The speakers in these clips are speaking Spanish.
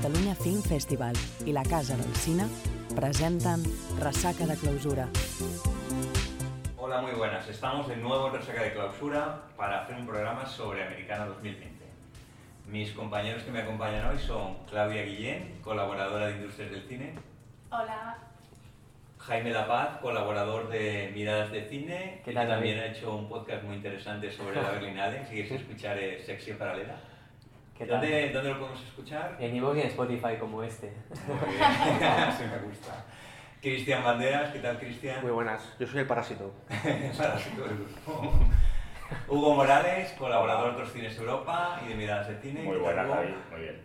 Catalunya Film Festival i la Casa del Cine presenten Ressaca de Clausura. Hola, muy buenas. Estamos de nuevo en Resaca de Clausura para hacer un programa sobre Americana 2020. Mis compañeros que me acompañan hoy son Claudia Guillén, colaboradora de Industrias del Cine, Hola. Jaime La Paz, colaborador de Miradas de Cine, ¿Qué y tal, que también David? ha hecho un podcast muy interesante sobre la Berlinale, si quieres escuchar es Sección Paralela. ¿Qué tal? ¿Dónde, ¿Dónde lo podemos escuchar? En iVoox y en Spotify como este. Muy bien, sí me gusta. Cristian Banderas, ¿qué tal Cristian? Muy buenas, yo soy el parásito. Parásito del grupo. Hugo Morales, colaborador de Otros Cines Europa y de Miradas de Cine. Muy ¿Qué tal, buena, Hugo? David, muy bien.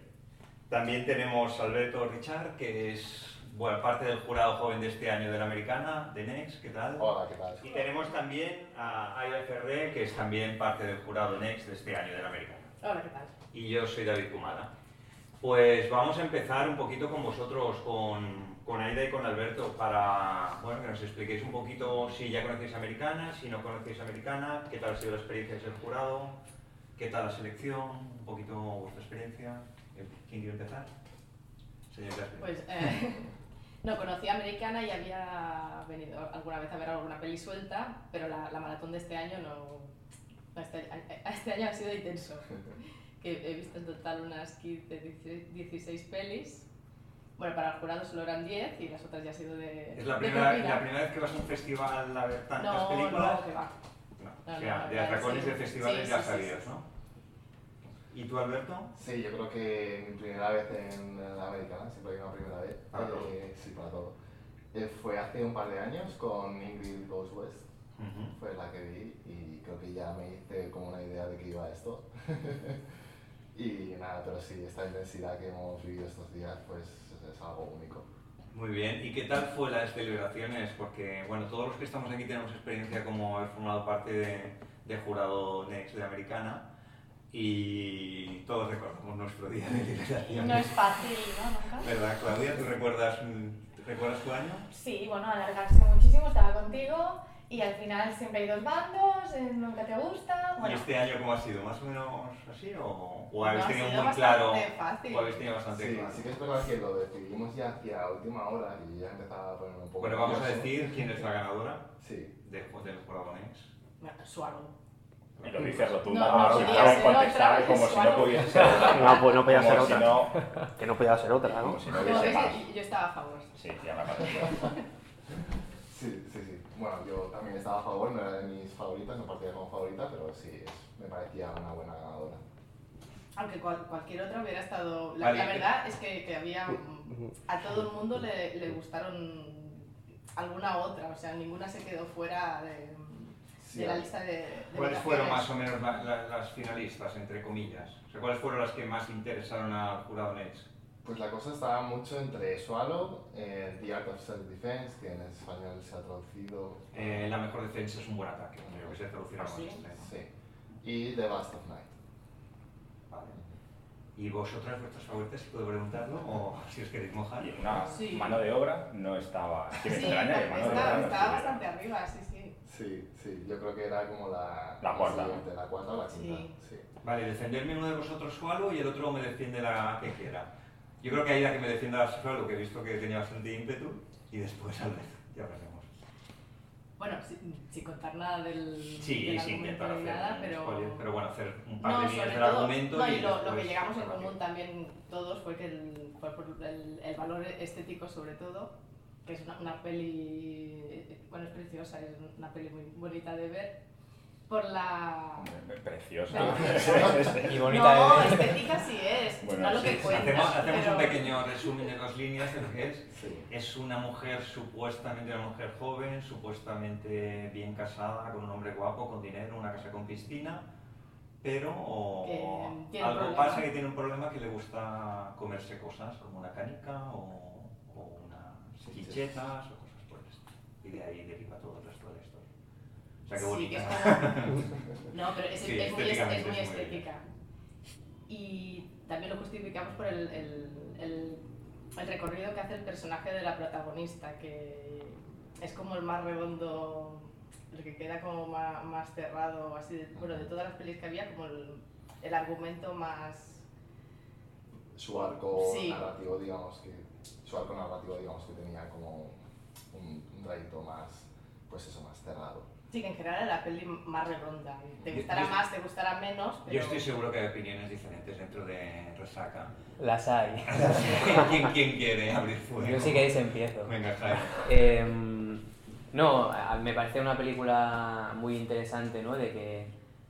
También tenemos a Alberto Richard, que es bueno, parte del jurado joven de este año de la Americana, de Next, ¿qué tal? Hola, ¿qué tal? Y tenemos también a Aya Ferré, que es también parte del jurado Next de este año de la Americana. Hola, ¿qué tal? Y yo soy David Kumada. Pues vamos a empezar un poquito con vosotros, con, con Aida y con Alberto, para bueno, que nos expliquéis un poquito si ya conocéis Americana, si no conocéis Americana, qué tal ha sido la experiencia de ser jurado, qué tal la selección, un poquito vuestra experiencia. ¿Quién quiere empezar? Señor Gasper. Pues eh, no conocía Americana y había venido alguna vez a ver alguna peli suelta, pero la, la maratón de este año no. Este, a- a- este año ha sido intenso. Que he visto en total unas 15, 16, 16 pelis. Bueno, para el jurado solo eran 10 y las otras ya han sido de. ¿Es la de primera, la primera vez que vas a un festival a ver tantas no, películas? No, que va. No, No, o sea, no, de ya, atracones sí. de festivales Sí, ya sí, sabidos, sí. ¿no? ¿Y tú, Alberto? Sí, yo creo que mi primera vez en la americana, siempre hay una primera vez. Para todo. eh, sí, para todo. Eh, fue hace un par de años con Ingrid Goes West, fue la que vi y creo que ya me hice como una idea de que iba esto. y nada, pero sí, esta intensidad que hemos vivido estos días, pues es algo único. Muy bien, ¿y qué tal fue las celebraciones? Porque, bueno, todos los que estamos aquí tenemos experiencia como haber formado parte de, de jurado Next de Americana y todos recordamos nuestro día de liberación. No es fácil, ¿no? Nunca. ¿Verdad, Claudia? ¿Tú recuerdas, mm, ¿recuerdas tu año? Sí, bueno, alargarse muchísimo, estaba contigo y al final siempre hay dos bandos, eh, nunca te gusta. ¿Y Bueno, este año cómo ha sido? ¿Más o menos así? ¿O, o habéis No, tenido muy claro? fácil. ¿O habéis tenido bastante Sí, claro? sí que es verdad que lo decidimos ya hacia última hora y ya empezaba a ponerme un poco Bueno, vamos a decir quién es la ganadora Sí, de, del jurado Next. Bueno, Swallow. Y lo dices rotundo, No, como no si contestar, como no pudiese ser otra. No, pues no podía ser si otra. no- Que no podía ser otra, ¿no? Como si no No, hubiese es más. que yo estaba a favor. Sí, ya me parece. sí, sí, sí. Bueno, yo también estaba a favor, no era de mis favoritas, no partía como favorita, pero sí, es- me parecía una buena ganadora. Aunque cual- cualquier otra hubiera estado. La, la verdad es que, que había. A todo el mundo le, le gustaron alguna otra, o sea, ninguna se quedó fuera de, Sí, de la a- lista de. de ¿Cuáles fueron más o menos la- la- las finalistas, entre comillas? O sea, ¿Cuáles fueron las que más interesaron al jurado Next? Pues la cosa estaba mucho entre Swallow, eh, The Art of Self-Defense, que en español se ha traducido, Eh, la mejor defensa es un buen ataque, creo que se traducirá ¿Ah, más. sí? sí, y The Last of Night. Vale. ¿Y vosotras, vuestras favoritas, si puedo preguntarlo? O si os queréis mojar. Y una Sí. mano de obra no estaba. Me Sí, extraña mano de obra estaba, no estaba bastante arriba, sí, sí. Sí, sí, yo creo que era como la, La cuarta, la cuarta o la quinta. Sí. Sí. Vale, defenderme uno de vosotros Sualo y el otro me defiende la que quiera. Yo creo que hay la que me defienda la Sualo, que he visto que tenía bastante ímpetu, y después Alberto. Ya veremos. Bueno, sin, sin contar nada del, Sí, del sin argumento intentar hacer nada, pero... spoiler, pero bueno, hacer un par No, de líneas del todo, argumento no, y, y lo, lo que llegamos en común también todos fue que el, fue por el, el valor estético sobre todo, que es una, una peli, bueno, es preciosa, es una peli muy bonita de ver, por la... Preciosa. Y bonita no, de estética sí es, Bueno, no lo sí, que sí, cuenta. Hacemos, hacemos pero- un pequeño resumen de dos líneas de lo que es. Sí. Es una mujer supuestamente una mujer joven, supuestamente bien casada, con un hombre guapo, con dinero, una casa con piscina, pero o algo pasa que tiene un problema que le gusta comerse cosas, como una canica o, o unas quichetas o cosas por el estilo. Y de ahí deriva todo el resto de historia. O sea, que Sí, que es como- No, pero es, Sí, es muy, es, muy es muy estética. Y también lo justificamos por el, el, el, el recorrido que hace el personaje de la protagonista, que es como el más redondo, el que queda como más, más cerrado, así de, bueno, de todas las pelis que había, como el, el argumento más... su arco Sí. narrativo, digamos que su arco narrativo, digamos que tenía como un, un trayecto más, pues eso, más cerrado. Sí, que en general era la peli más redonda. Te Yo- gustará yo- más, te gustará menos, pero... Yo estoy seguro que hay opiniones diferentes dentro de Resaca. Las hay. ¿Quién, quién quiere abrir fuego? Yo sí que ahí empiezo. Venga, Jaime. Em, no, a- me parece una película muy interesante, ¿no? De que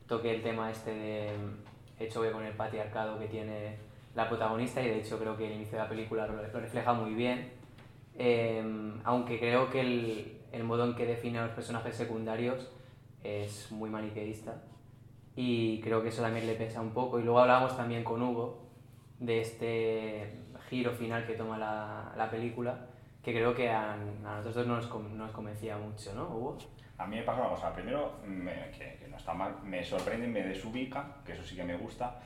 toque el tema este de el choque con el patriarcado que tiene la protagonista y de hecho creo que el inicio de la película lo, refleja muy bien. Em, aunque creo que el, el modo en que define a los personajes secundarios es muy maniqueísta y creo que eso también le pesa un poco. Y luego hablábamos también con Hugo de este giro final que toma la, la película, que creo que a, a nosotros no nos, nos convencía mucho, ¿no, Hugo? A mí me pasa una cosa. Primero, me- que, que no está mal, me sorprende me desubica, que eso sí que me gusta,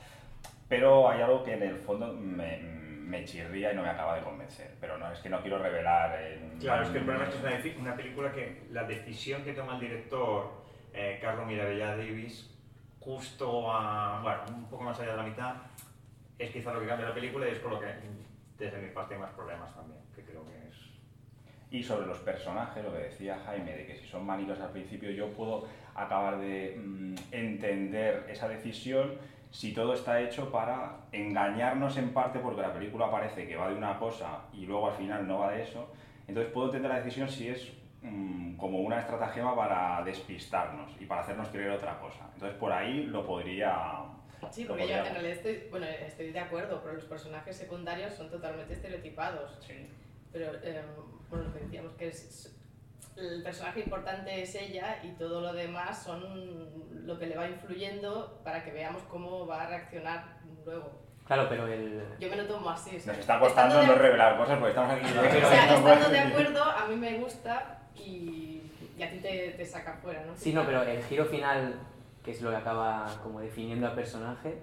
pero hay algo que en el fondo me, me chirría y no me acaba de convencer. Pero no, es que no quiero revelar. en- Claro, es que el problema es que es una, película que la decisión que toma el director eh, Carlos Mirabella Davis, justo a, bueno, un poco más allá de la mitad, es quizá lo que cambia la película y es por lo que, desde mi parte, hay más problemas también, que creo que es... Y sobre los personajes, lo que decía Jaime, de que si son manicos al principio, yo puedo acabar de mm, entender esa decisión si todo está hecho para engañarnos en parte, porque la película parece que va de una cosa y luego al final no va de eso. Entonces puedo entender la decisión si es mm, como una estratagema para despistarnos y para hacernos creer otra cosa. Entonces por ahí lo podría... Sí, porque yo en realidad estoy, bueno, estoy de acuerdo, pero los personajes secundarios son totalmente estereotipados. Sí. Pero, eh, bueno, lo que decíamos, que es, el personaje importante es ella y todo lo demás son lo que le va influyendo para que veamos cómo va a reaccionar luego. Claro, pero el... Yo me lo tomo así. sea, Nos está costando no de- revelar cosas porque estamos aquí... O sea, estando de acuerdo, a mí me gusta y, y a ti te, te saca fuera, ¿no? Sí, no, pero el giro final, que es lo que acaba como definiendo al personaje,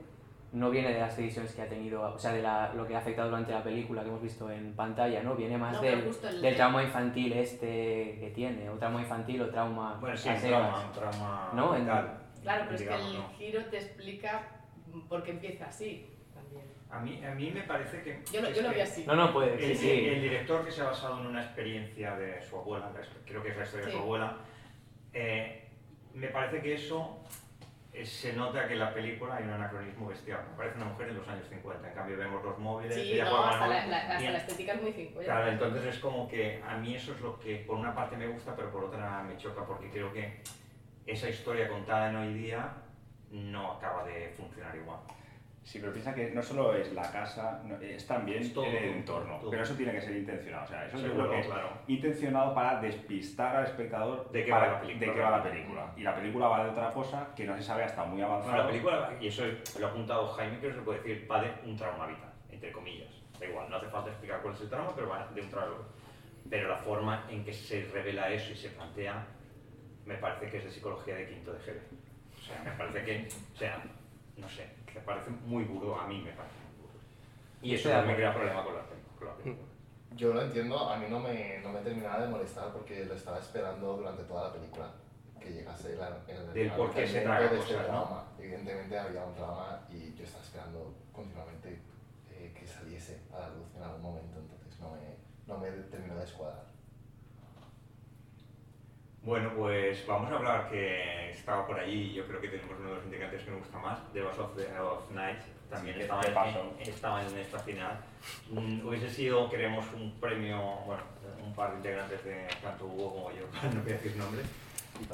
no viene de las decisiones que ha tenido, o sea, de la- lo que ha afectado durante la película que hemos visto en pantalla, ¿no? Viene más No, del, el- del trauma infantil este que tiene, o trauma infantil o trauma Bueno, sí, trauma, un trauma ¿No? En- Claro, pero es que el ¿no? giro te explica por qué empieza así también. A mí, a mí me parece que... Yo lo, es yo lo vi así. No, no, puede, El, sí. el director que se ha basado en una experiencia de su abuela, creo que es la historia de su abuela, eh, me parece que eso se nota que en la película hay un anacronismo bestial. Parece una mujer en los años 50, en cambio vemos los móviles, Sí, ella no, hasta la, la- hasta y- la estética es muy 50. Claro, entonces es como que a mí eso es lo que por una parte me gusta, pero por otra me choca, porque creo que esa historia contada en hoy día no acaba de funcionar igual. Sí, pero piensa que no solo es la casa, no- es también Es todo, el entorno. todo. Pero eso tiene que ser intencionado. O sea, eso Seguro, seguro que es claro. intencionado para despistar al espectador ¿De qué va la película? de qué va la película. Y la película va de otra cosa que no se sabe hasta muy avanzado. Bueno, la película, y eso lo ha apuntado Jaime, que se puede decir, va de un trauma vital, entre comillas. Da igual, no hace falta explicar cuál es el trauma, pero va de un trauma. Pero la forma en que se revela eso y se plantea, me parece que es de psicología de quinto de GB. O sea, me parece que, o sea, no sé, me parece muy burdo, a mí me parece muy burdo. Y eso de no me crea problema con la, con la película. Yo lo entiendo, a mí no me, no me terminaba de molestar porque lo estaba esperando durante toda la película, que llegase el, el, Del por qué se el traga de este cosas, ¿no? trauma. Evidentemente había un trauma y yo estaba esperando continuamente eh, que saliese a la luz en algún momento, entonces no me, no me terminó de escuadrar. Bueno, pues vamos a hablar que estaba por allí, yo creo que tenemos uno de los integrantes que me gusta más, de Boss of, the, of Night, también Sí, estaba, en, estaba en esta final. Mm, hubiese sido, queremos un premio, bueno, un par de integrantes de tanto Hugo como yo, no voy a decir nombre,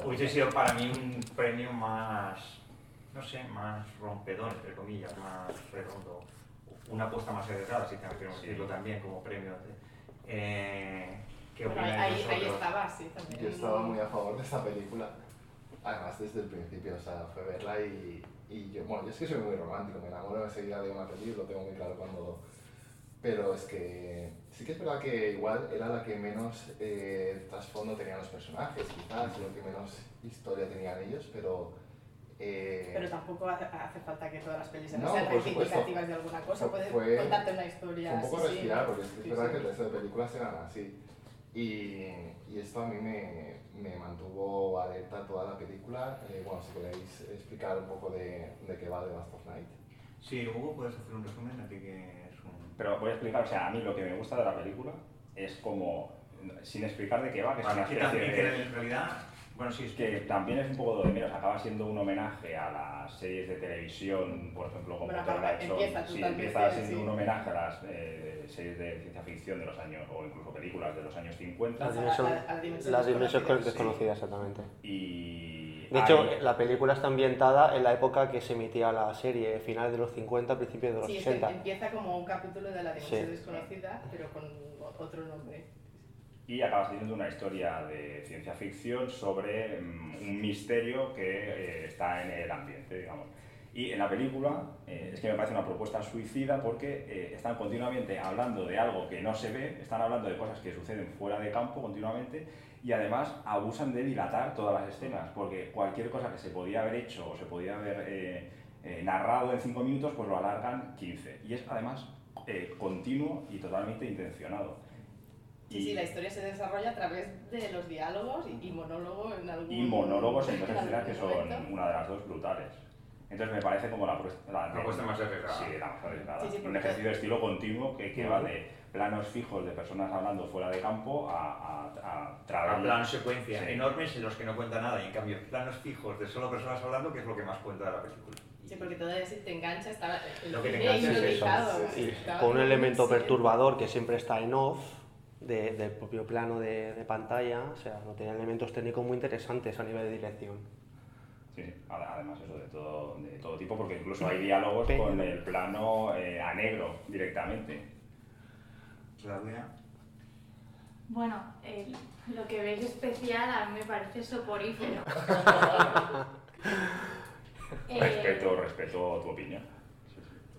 hubiese sido para mí un premio más, no sé, más rompedor, entre comillas, más redondo, una apuesta más arriesgada, si tengo que Sí. decirlo también como premio. Eh, ¿Qué Bueno, ahí, ahí, estaba, sí, también. Yo estaba muy a favor de esta película, además desde el principio, o sea, fue verla y, y yo, bueno, yo es que soy muy romántico, me enamoro enseguida de una película, lo tengo muy claro cuando... Pero es que sí que es verdad que igual era la que menos eh, trasfondo tenían los personajes, quizás, lo que menos historia tenían ellos, pero... eh, Pero tampoco hace, falta que todas las pelis sean No, sean reivindicativas de alguna cosa. Fue- Puede fue- contarte una historia. Fue un poco sí, sí. respirar, porque es que es Sí, verdad sí. que el resto de películas eran así. Y, y esto a mí me, me mantuvo alerta toda la película. Eh, bueno, si queréis explicar un poco de, de qué va The Last of Night. Sí, Hugo, puedes hacer un resumen, a ti que es un pero voy a explicar, o sea, a mí lo que me gusta de la película es como, sin explicar de qué va, que es una especie de... en realidad, bueno, sí, es que también es un poco de menos, acaba siendo un homenaje a las series de televisión, por ejemplo, como Bueno, Zone. empieza Sí, empieza siendo sí. un homenaje a las eh, series de ciencia ficción de los años, o incluso películas de los años 50. La La- dimensión, la- la dimensión la dimensión desconocida. desconocida, exactamente. Y De hecho, hay- la película está ambientada en la época que se emitía la serie, finales de los 50, principios de los Sí, es que 60. empieza como un capítulo de la dimensión Sí. desconocida, pero con otro nombre. Y acabas teniendo una historia de ciencia ficción sobre mm, un misterio que eh, está en el ambiente, digamos. Y en la película eh, es que me parece una propuesta suicida porque eh, están continuamente hablando de algo que no se ve, están hablando de cosas que suceden fuera de campo continuamente y además abusan de dilatar todas las escenas porque cualquier cosa que se podía haber hecho o se podía haber eh, eh, narrado en 5 minutos pues lo alargan 15 y es además eh, continuo y totalmente intencionado. Sí, Y- sí, la historia se desarrolla a través de los diálogos y, y monólogo en algún y monólogos en dos en escenas que son momento. una de las dos brutales. Entonces me parece como la, propuesta- la, La apuesta más arriesgada. Sí, la más arriesgada. Sí, sí, un ejercicio de estilo continuo que, que va de planos fijos de personas hablando fuera de campo a, a, a a planos secuencia Sí. enormes en los que no cuenta nada y en cambio planos fijos de solo personas hablando que es lo que más cuenta de la película. Sí, porque todo eso te engancha, está el Lo que te engancha es eso. con un elemento perturbador que siempre está en off de- del propio plano de, de pantalla, o sea, no tiene elementos técnicos muy interesantes a nivel de dirección. Sí, sí. Ade- además eso de todo, de todo tipo, porque incluso hay diálogos con el plano eh, a negro directamente. Claudia. Bueno, el- lo que veis especial a mí me parece soporífero. Eh, Respeto, respeto tu opinión.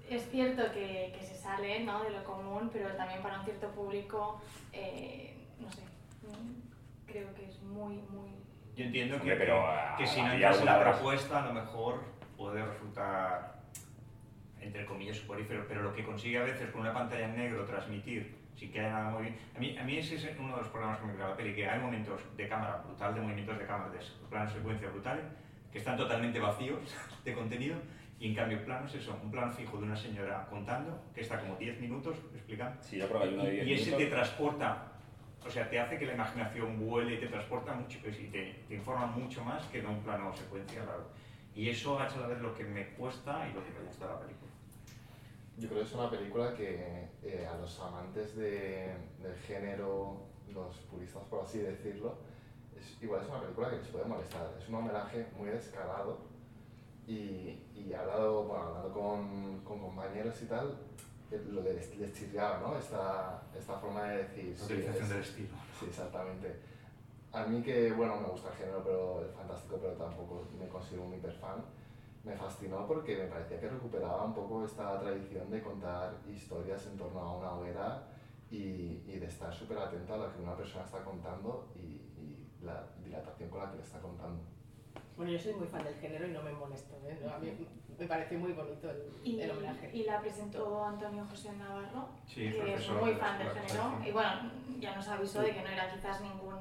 Sí, sí. Es cierto que, que se sale ¿no? de lo común, pero también para un cierto público, eh, no sé, mm, creo que es muy, muy... Yo entiendo que, pero, que si no entras en la propuesta a lo mejor puede resultar entre comillas soporífero, pero lo que consigue a veces con una pantalla en negro transmitir sin que haya nada muy bien. A mí, a mí ese es uno de los problemas que me crea la peli, que hay momentos de cámara brutal, de movimientos de cámara, de planos secuencia brutales, que están totalmente vacíos de contenido y en cambio planos, eso, un plano fijo de una señora contando, que está como 10 minutos explicando, Sí, hay uno de y, 10 y ese te minutos. transporta, o sea, te hace que la imaginación vuele y te transporta mucho, pues, y te, te informa mucho más que no un plano secuencia. Y eso ha hecho a la vez lo que me cuesta y lo que me gusta de la película. Yo creo que es una película que eh, a los amantes de, del género, los puristas por así decirlo, es, igual es una película que les puede molestar. Es un homenaje muy descarado y, y he hablado, bueno, hablando con, con compañeros y tal, eh, lo de les, chirriaba, ¿no? Esta, esta forma de decir... sí, Utilización es- del estilo. Sí, exactamente. A mí que, bueno, me gusta el género pero, el fantástico, pero tampoco me considero un hiperfan, me fascinó porque me parecía que recuperaba un poco esta tradición de contar historias en torno a una hoguera y, y de estar súper atento a lo que una persona está contando y, y la dilatación con la que le está contando. Bueno, yo soy muy fan del género y no me molesto, ¿eh? No, A mí me pareció muy bonito el, Y, el homenaje. y la presentó Antonio José Navarro, Sí, que es muy de fan del género. Y bueno, ya nos avisó de que no era quizás ningún,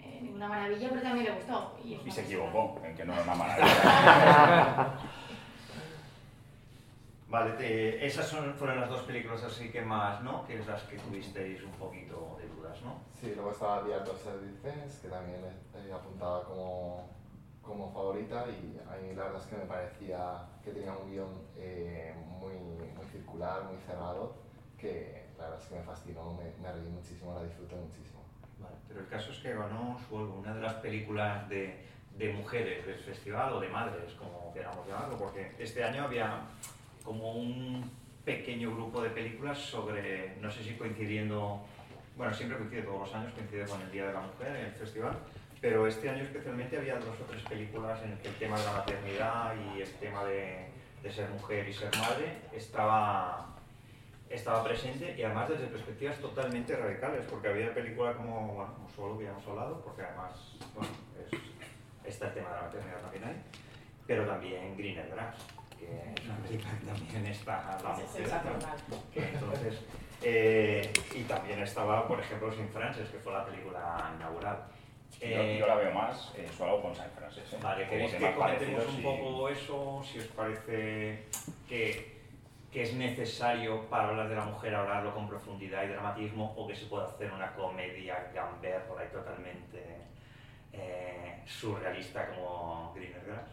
eh, ninguna maravilla, pero también le gustó. Y, se equivocó en que no era una maravilla. Vale, te- esas son, fueron las dos películas así que más, ¿no? Que es las que tuvisteis un poquito de dudas, ¿no? Sí, luego estaba The Art of Self-Defense, que también he, he apuntado como, como favorita y a mí la verdad es que me parecía que tenía un guion eh, muy, muy circular, muy cerrado, que la verdad es que me fascinó, me, me reí muchísimo, la disfruté muchísimo. Vale, pero el caso es que ganó Suelgo, una de las películas de, de mujeres del festival o de madres, como queramos llamarlo, porque este año había como un pequeño grupo de películas sobre, no sé si coincidiendo, bueno, siempre coincide todos los años, coincide con el Día de la Mujer en el festival, pero este año especialmente había dos o tres películas en el que el tema de la maternidad y el tema de, de ser mujer y ser madre estaba estaba presente y además desde perspectivas totalmente radicales, porque había películas como, bueno, como solo hemos hablado, porque además, bueno, es, está el tema de la maternidad también ahí, pero también Greener Grass, que es una película que también está la mujer. Que entonces, eh, y también estaba, por ejemplo, Sin Frances, que fue la película inaugural. Yo, Eh, yo la veo más eh, solo con San Francisco. ¿eh? Vale, ¿queréis que comentemos un y- poco eso? Si os parece que, que es necesario para hablar de la mujer, hablarlo con profundidad y dramatismo, o que se puede hacer una comedia gamberra y totalmente eh, surrealista como Greener Grass?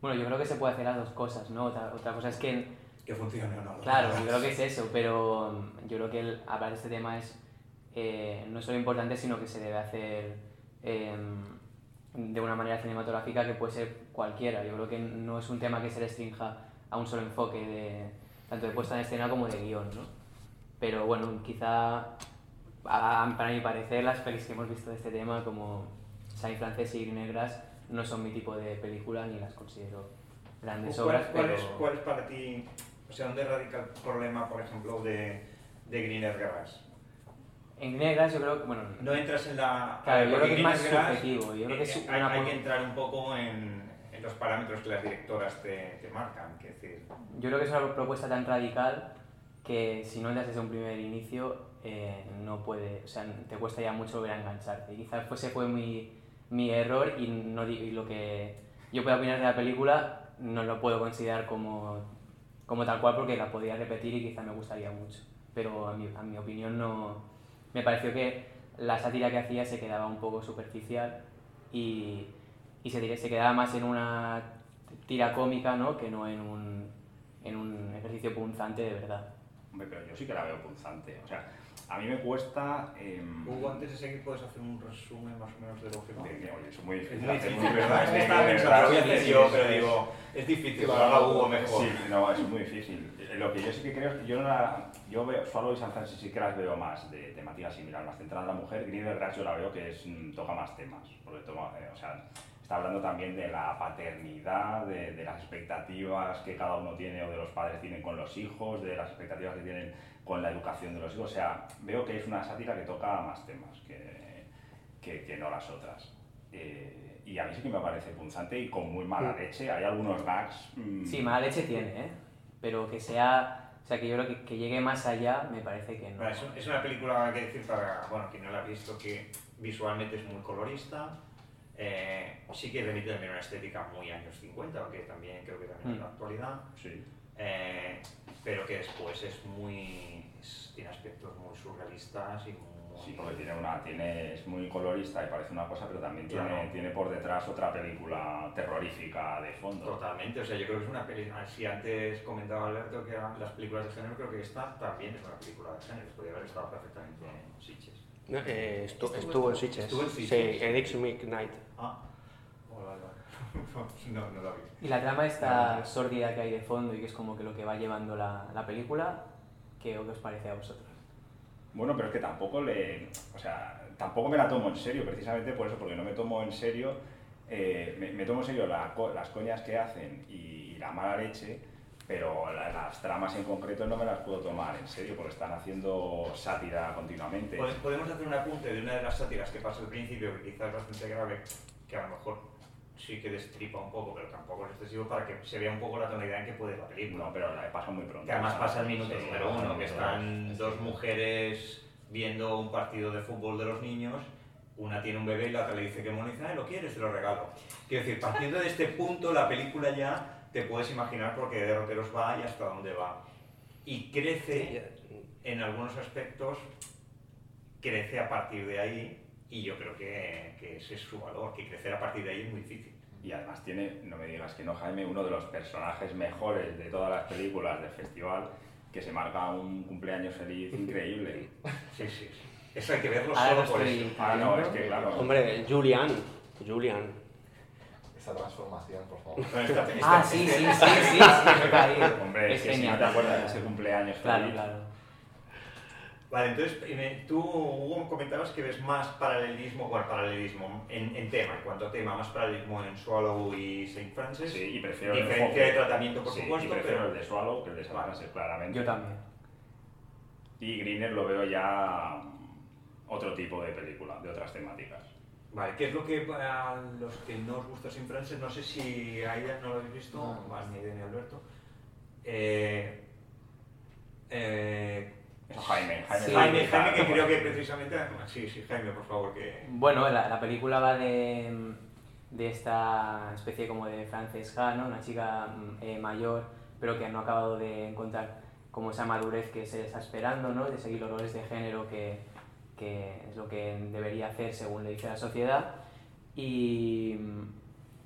Bueno, yo creo que se puede hacer las dos cosas, ¿no? Otra, otra cosa es que Que funcione o no. Claro, yo creo que es eso, pero mm, yo creo que el hablar de este tema es eh, no solo importante, sino que se debe hacer eh, de una manera cinematográfica que puede ser cualquiera. Yo creo que no es un tema que se restrinja a un solo enfoque, de, tanto de puesta en escena como de guion, ¿no? Pero bueno, quizá a- para mi parecer las pelis que hemos visto de este tema, como Saint Frances y Negras, no son mi tipo de película ni las considero grandes ¿Cuál, obras, cuál pero... es, cuál es para ti, o sea, dónde radica el problema, por ejemplo, de, de Greener Grass? En Negras yo creo que, bueno, No entras en la... Claro, yo creo que es más subjetivo, yo creo que es eh, hay, una hay que entrar un poco en, en los parámetros que las directoras te, te marcan, que decir... Yo creo que es una propuesta tan radical que si no entras desde un primer inicio eh, no puede, o sea, te cuesta ya mucho volver a engancharte. Y quizás ese fue mi, mi error y, no, y lo que yo puedo opinar de la película no lo puedo considerar como, como tal cual porque la podría repetir y quizás me gustaría mucho. Pero a mi, a mi opinión no, me pareció que la sátira que hacía se quedaba un poco superficial y, y se, se quedaba más en una tira cómica ¿no? que no en un, en un ejercicio punzante de verdad. Hombre, pero yo sí que la veo punzante. O sea, a mí me cuesta... em, Hugo, antes de seguir, ¿puedes hacer un resumen más o menos de lo que de que, oye, es muy Es difícil. muy hacer difícil, ¿verdad? Es estaba pensando, voy a verdad. hacer Sí, yo, sí, pero sí. digo, es difícil, Hugo mejor. Sí, no, es muy difícil. Eh, Lo que yo sí que creo es que yo no la, yo veo, Swallow y San Francisco sí que las veo más de temática similar, más centrada en la mujer. Greener Grass yo la veo que es, mm, toca más temas, porque toma, eh, o sea, está hablando también de la paternidad, de, de las expectativas que cada uno tiene o de los padres tienen con los hijos, de las expectativas que tienen con la educación de los hijos. O sea, veo que es una sátira que toca más temas que, que, que no las otras. Eh, y a mí sí que me parece punzante y con muy mala leche. Hay algunos gags. mm, Sí, mala leche tiene, ¿eh? pero que sea, o sea, que yo creo que, que llegue más allá me parece que no. Bueno, es, es una película, hay que decir, para bueno, quien no la ha visto, que visualmente es muy colorista. Eh, sí que remite también a una estética muy años 50, aunque también creo que también en la Mm. actualidad. Sí. eh, pero que después es muy. es- tiene aspectos muy surrealistas y muy. Sí, porque tiene una, tiene, es muy colorista y parece una cosa, pero también tiene, Claro. tiene por detrás otra película terrorífica de fondo. Totalmente, o sea, yo creo que es una película. Si antes comentaba Alberto que eran las películas de género, creo que esta también es una película de género. Podría haber estado perfectamente en Sitges. No, eh, estu- Estuvo- estuvo en Sitges. estuvo en Sí, en X Night. Ah, no, no la vi. Y la trama esta sórdida que hay de fondo y que es como que lo que va llevando la, la película, ¿qué os parece a vosotros? Bueno, pero es que tampoco le. O sea, tampoco me la tomo en serio, precisamente por eso, porque no me tomo en serio. eh, me, me tomo en serio la las coñas que hacen y, y la mala leche, pero la- las tramas en concreto no me las puedo tomar en serio, porque están haciendo sátira continuamente. Pode- Podemos hacer un apunte de una de las sátiras que pasa al principio, que quizás es bastante grave, que a lo mejor sí que destripa un poco, pero tampoco es excesivo, para que se vea un poco la tonalidad en que puede la película. No, pero la he pasado muy pronto. Que además pasa el minuto sí, número uno, que están dos mujeres viendo un partido de fútbol de los niños, una tiene un bebé y la otra le dice que dice, "Ay, lo quieres, te lo regalo. Quiero decir, partiendo de este punto, la película ya te puedes imaginar por qué derroteros va y hasta dónde va. Y crece en algunos aspectos crece a partir de ahí y yo creo que, que ese es su valor, que crecer a partir de ahí es muy difícil. Y además tiene, no me digas que no, Jaime, uno de los personajes mejores de todas las películas del festival, que se marca un cumpleaños feliz increíble. Sí, sí, sí. Eso hay que verlo Ahora solo lo por estoy- eso. Ah, no, es que claro. Hombre, Julian. Julian. Esa transformación, por favor. Esta- esta- Ah, sí, sí, sí, sí, sí, me he caído. Hombre, es que si no te acuerdas de ese cumpleaños Claro. Vale, entonces tú, Hugo, comentabas que ves más paralelismo, bueno, paralelismo en, en tema, en cuanto a tema, más paralelismo en Swallow y St. Francis. Sí, y prefiero el Diferencia enfoque. de tratamiento, por Sí, supuesto, y prefiero pero- el de Swallow que el de San Francisco, claramente. Yo también. Y Greener lo veo ya otro tipo de película, de otras temáticas. Vale, ¿qué es lo que a los que no os gusta St. Francis, no sé si a ella no lo habéis visto, No. más ni de ni Alberto, eh, eh, Jaime, Jaime. Sí. Jaime, Jaime, que creo que precisamente, sí, sí, Jaime, por favor, que... Bueno, la, la película va de, de esta especie como de francesca, ¿no? Una chica mm, eh, mayor, pero que no ha acabado de encontrar como esa madurez que se está esperando, ¿no? de seguir los roles de género que, que es lo que debería hacer según le dice la sociedad. Y,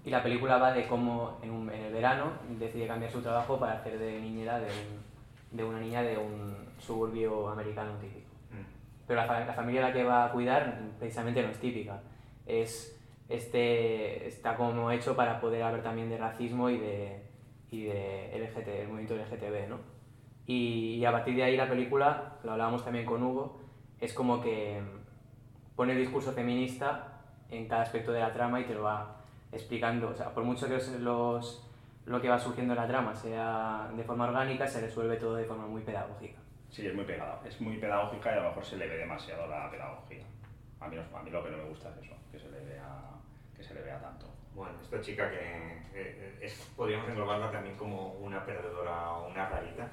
y la película va de cómo en, un, en, el verano decide cambiar su trabajo para hacer de niñera de, un, de una niña de un suburbio americano típico. Mm. Pero la, la, familia a la que va a cuidar precisamente no es típica. Es, este, está como hecho para poder hablar también de racismo y de, y de LGT, el movimiento LGTB, ¿no? Y, y, a partir de ahí la película, lo hablábamos también con Hugo, es como que pone el discurso feminista en cada aspecto de la trama y te lo va explicando. O sea, por mucho que los, lo que va surgiendo en la trama sea de forma orgánica, se resuelve todo de forma muy pedagógica. Sí, es muy pegada. Es muy pedagógica y a lo mejor se le ve demasiado la pedagogía. A mí, a mí lo que no me gusta es eso, que se le vea, que se le vea tanto. Bueno, esta chica que eh, es, podríamos englobarla también como una perdedora o una rarita.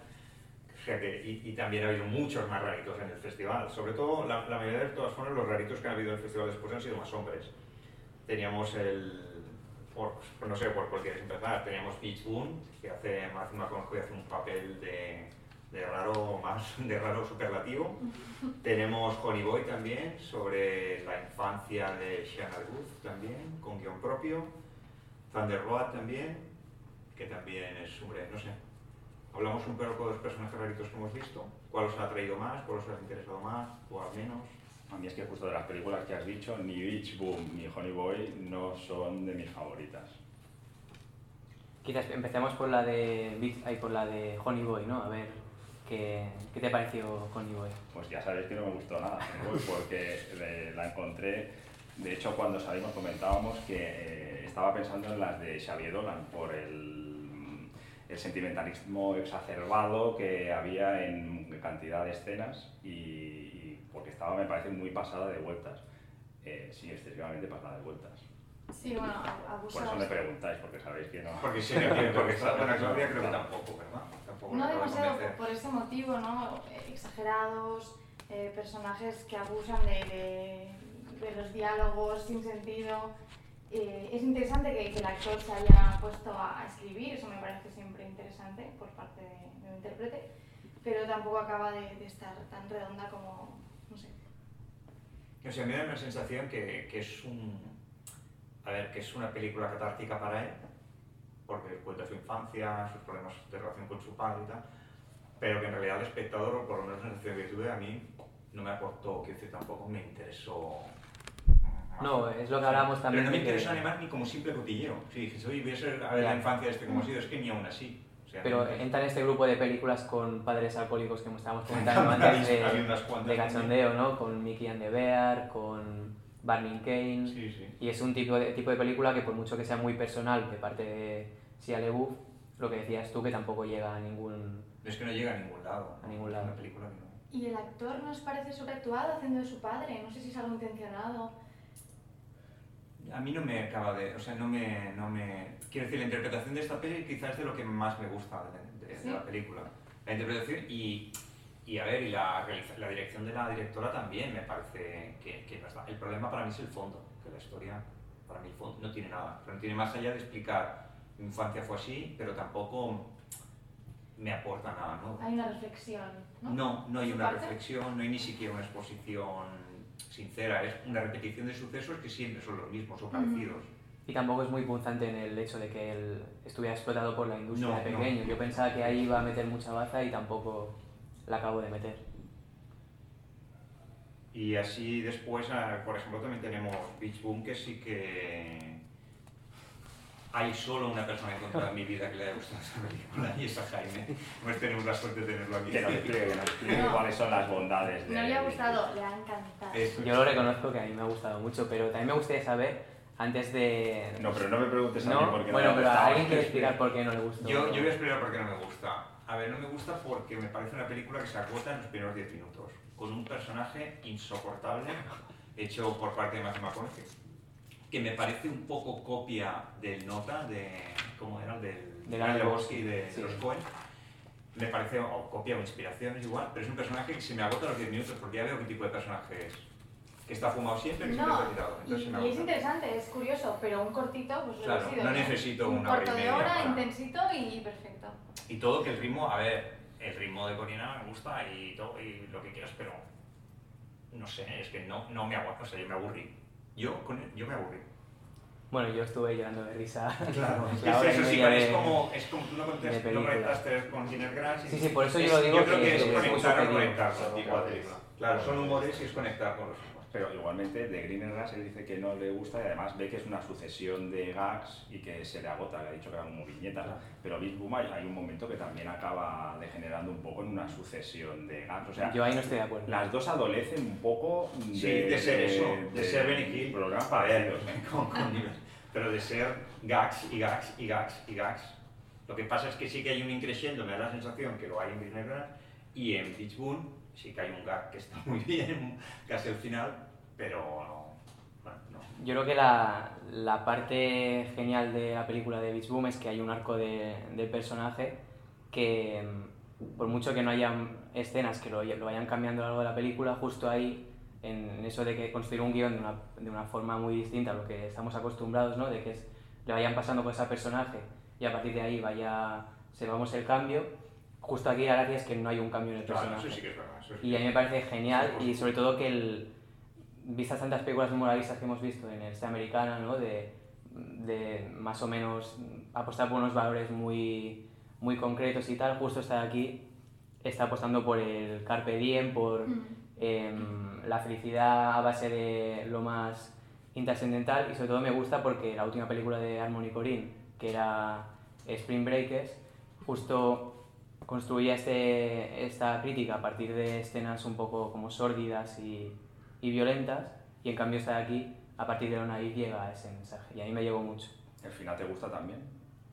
Y, y, también ha habido muchos más raritos en el festival. Sobre todo, la, la mayoría de todas formas, los raritos que ha habido en el festival después han sido más hombres. Teníamos el, por, no sé por cuál quieres empezar, teníamos Beach Boom, que hace más una hace un papel de, de, raro más de raro superlativo. Tenemos Honey Boy también, sobre la infancia de Shanna Booth también, con guion propio. Thunder Road también, que también es, hombre, no sé. Hablamos un poco de los personajes raritos que hemos visto. ¿Cuál os ha atraído más? ¿Cuál os ha interesado más? ¿O al menos? A mí es que justo de las películas que has dicho, ni Beach Boom ni Honey Boy no son de mis favoritas. Quizás empecemos por la de Beach, ay, por la de Honey Boy, ¿no? A ver, ¿qué, ¿qué, te pareció Honey Boy? Pues ya sabéis que no me gustó nada Boy porque la encontré, de hecho cuando salimos comentábamos que eh, estaba pensando en las de Xavier Dolan por el, el sentimentalismo exacerbado que había en cantidad de escenas y porque estaba, me parece, muy pasada de vueltas. Eh, sí, excesivamente pasada de vueltas. Sí, bueno, abusadas. Por eso me preguntáis, porque sabéis que no. Porque sí, porque, porque está, bueno, Claudia creo que tampoco, ¿verdad? Tampoco no demasiado por, por ese motivo, ¿no? Exagerados, eh, personajes que abusan de, de, de, los diálogos sin sentido. Eh, es interesante que, que, el actor se haya puesto a, a, escribir, eso me parece siempre interesante por parte del de intérprete, pero tampoco acaba de, de estar tan redonda como, o sea, me da una sensación que, que, es un, a ver, que es una película catártica para él, porque cuenta su infancia, sus problemas de relación con su padre y tal, pero que en realidad el espectador, o por lo menos la sensación que tuve, a mí no me aportó, que decir, tampoco me interesó. No, es lo que hablábamos también. Pero no me interesó que... además ni como simple cotilleo. Si dije, oye, voy a, ser, a ver la infancia de este como ha sido, es que ni aún así. Pero entra en este grupo de películas con padres alcohólicos que estábamos comentando antes de, de cachondeo, ¿no? Con Mickey and the Bear, con Barney Kane. Sí, sí. Y es un tipo de, tipo de película que por mucho que sea muy personal de parte de Sia LeBouf, lo que decías tú, que tampoco llega a ningún... Es que no llega a ningún lado. A ningún lado. Una película que no. ¿Y el actor nos parece sobreactuado haciendo de su padre? No sé si es algo intencionado. A mí no me acaba de... O sea, no me... No me quiero decir, la interpretación de esta peli quizás es de lo que más me gusta de, de, ¿Sí? de la película. La interpretación y, y a ver, y la, la, dirección de la directora también me parece que, que no está. El problema para mí es el fondo, que la historia, para mí el fondo no tiene nada. No tiene más allá de explicar, mi infancia fue así, pero tampoco me aporta nada, ¿no? Hay una reflexión, ¿no? No, no hay una parte? reflexión, no hay ni siquiera una exposición sincera, es una repetición de sucesos que siempre son los mismos o parecidos. Uh -huh. Y tampoco es muy punzante en el hecho de que él estuviera explotado por la industria no, de pequeño. No. Yo pensaba que ahí iba a meter mucha baza y tampoco la acabo de meter. Y así después, por ejemplo, también tenemos Beach Boom, que sí que hay solo una persona encontrada en mi vida que le haya gustado esa película y es a Jaime. Pues tenemos la suerte de tenerlo aquí. Que nos explique, que nos explique no. cuáles son las bondades de No le ha gustado, le ha encantado. Eso. Yo lo reconozco que a mí me ha gustado mucho, pero también me gustaría saber, antes de... No, pero no me preguntes a ¿No? mí por qué Bueno, no pero alguien quiere explicar por qué no le gustó. Yo, yo voy a explicar por qué no me gusta. A ver, no me gusta porque me parece una película que se agota en los primeros 10 minutos, con un personaje insoportable hecho por parte de Matthew McConaughey, que me parece un poco copia del Nota, de, ¿cómo era? Del de Lebowski de, sí. de los Coen. Me parece, o copia o inspiración, es igual, pero es un personaje que se me agota a los 10 minutos porque ya veo qué tipo de personaje es. que está fumado siempre, que No, siempre está tirado. y, Entonces me y es interesante, es curioso, pero un cortito, pues Claro, lo ha sido. no necesito un una hora y corto de hora, para- intensito y perfecto. Y todo que el ritmo, a ver, el ritmo de Corina me gusta y, todo, y lo que quieras, pero no sé, es que no, no me aguanto, o sea, yo me aburrí. Yo, con él, yo me aburrí. Bueno, yo estuve llorando de risa. Claro, es hora y eso sí, es como, es como tú conectaste, no película. conectaste con Dinner Grass. y- Sí, sí, por eso yo es- lo digo Yo creo que que es es conectar o conectar. Claro, son humores y es conectar con los. Pero igualmente de Green Grass él dice que no le gusta y además ve que es una sucesión de gags y que se le agota, le ha dicho que eran como viñetas. Claro. Pero Beach Boom hay, hay un momento que también acaba degenerando un poco en una sucesión de gags. O sea, Yo ahí no estoy de acuerdo. las dos adolecen un poco de, Sí, de ser eso, de, ser Benny Hill. Programas parecidos. con- con nivel. pero de ser gags y gags y gags y gags. Lo que pasa es que sí que hay un increciendo, me da la sensación que lo hay en Grass, y en Beach Boom sí que hay un gag que está muy bien, casi al final, pero no, bueno, no. Yo creo que la, la parte genial de la película de Beach Boom es que hay un arco de, de personaje que, por mucho que no haya escenas que lo, lo vayan cambiando a lo largo de la película, justo ahí, en eso de que construir un guion de una, de una forma muy distinta a lo que estamos acostumbrados, ¿no? de que es- le vayan pasando cosas al personaje y a partir de ahí vaya, sepamos el cambio, justo aquí la gracia es que no hay un cambio en el Claro, personaje. eso sí que es verdad. eso sí Y a mí me parece genial Sí, y sobre todo que el, vistas tantas películas moralistas que hemos visto en el este americana, ¿no? de, de más o menos apostar por unos valores muy, muy concretos y tal, justo está aquí, está apostando por el carpe diem, por Mm. em, la felicidad a base de lo más intrascendental y sobre todo me gusta porque la última película de Harmony Corinne, que era Spring Breakers, justo construía este, esta crítica a partir de escenas un poco como sórdidas y, y violentas y en cambio está aquí a partir de lo naif llega a ese mensaje y a mí me llegó mucho. ¿El final te gusta también?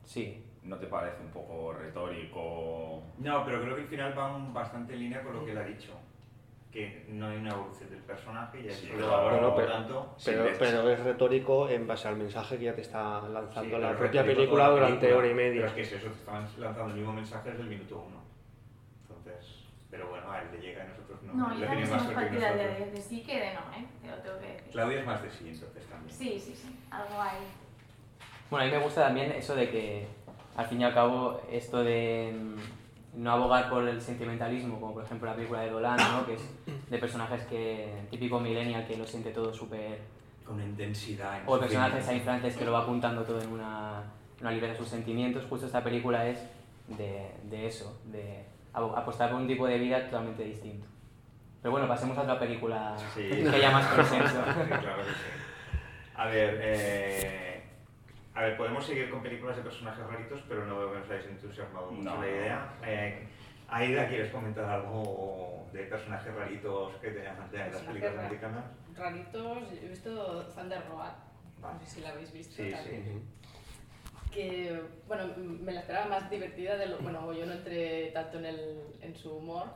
Sí, ¿No te parece un poco retórico? No, pero creo que al final van bastante en línea con lo que él ha dicho. Que no hay una evolución del personaje y Sí, eso claro, lo ahora, pero- por lo pero- tanto, Pero, Sí, pero es retórico en base al mensaje que ya te está lanzando Sí, la pero propia película durante película. hora y Pero media. es que es eso, te están lanzando el mismo mensaje desde el minuto uno. Entonces, pero bueno, a él le llega y nosotros no. No, yo también tiene más nosotros. de, de sí que de no, ¿eh? Te lo tengo que decir. Claudia es más de sí, entonces también. Sí, sí, sí, algo hay. Bueno, a mí me gusta también eso de que, al fin y al cabo, esto de mm, no abogar por el sentimentalismo, como por ejemplo la película de Dolan, ¿no? que es de personajes que, típico millennial, que lo siente todo súper... Con intensidad. en O personajes. Saint Francis que lo va apuntando todo en una, una libreta de sus sentimientos. Justo esta película es de, de eso, de apostar por un tipo de vida totalmente distinto. Pero bueno, pasemos a otra película Sí. que haya más consenso. Sí, claro que sí. A ver, eh, a ver, podemos seguir con películas de personajes raritos, pero no veo que nos hayáis entusiasmado mucho No. la idea. Eh, Aida, ¿quieres comentar algo de personajes raritos que te llaman de las películas ra- americanas? Raritos, he visto Thunder Road, Vale. no sé si la habéis visto Sí, también. sí. Que, bueno, me la esperaba más divertida de lo... Bueno, yo no entré tanto en, el, en su humor.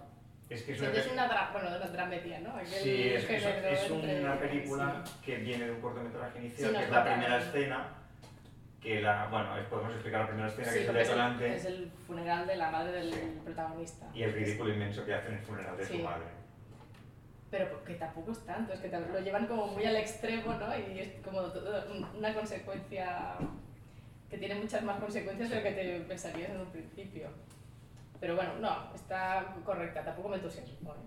Es que es una, que es una, dra- bueno, una dramedia, ¿no? Aquel sí, es, es- género es entre- una película sí. que viene de un cortometraje inicial, Sí, no, que es la primera escena, que la, bueno, podemos explicar la primera escena Sí, que sale es el, adelante es el funeral de la madre del protagonista. y el ridículo inmenso que hace en el funeral de Sí. su madre. Pero que tampoco es tanto, es que lo llevan como muy al extremo, ¿no? Y es como todo un- una consecuencia que tiene muchas más consecuencias de lo que te pensarías en un principio. Pero bueno, no, está correcta, tampoco me entusiasmo. ¿eh?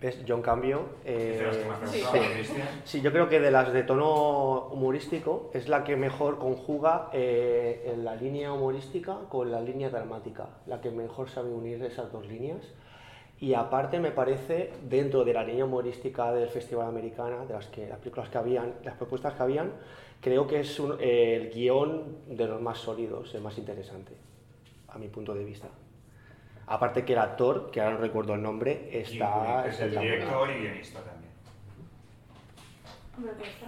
¿Ves? Yo en cambio... Es de las que eh, más sí. sí. Sí, yo creo que de las de tono humorístico es la que mejor conjuga eh, en la línea humorística con la línea dramática, la que mejor sabe unir esas dos líneas. Y aparte me parece, dentro de la línea humorística del Festival Americana, de las, que, las películas que habían, las propuestas que habían, creo que es un- eh, el guion de los más sólidos, el más interesante, a mi punto de vista. Aparte que el actor, que ahora no recuerdo el nombre, está es el director y guionista también. Hombre, que esto.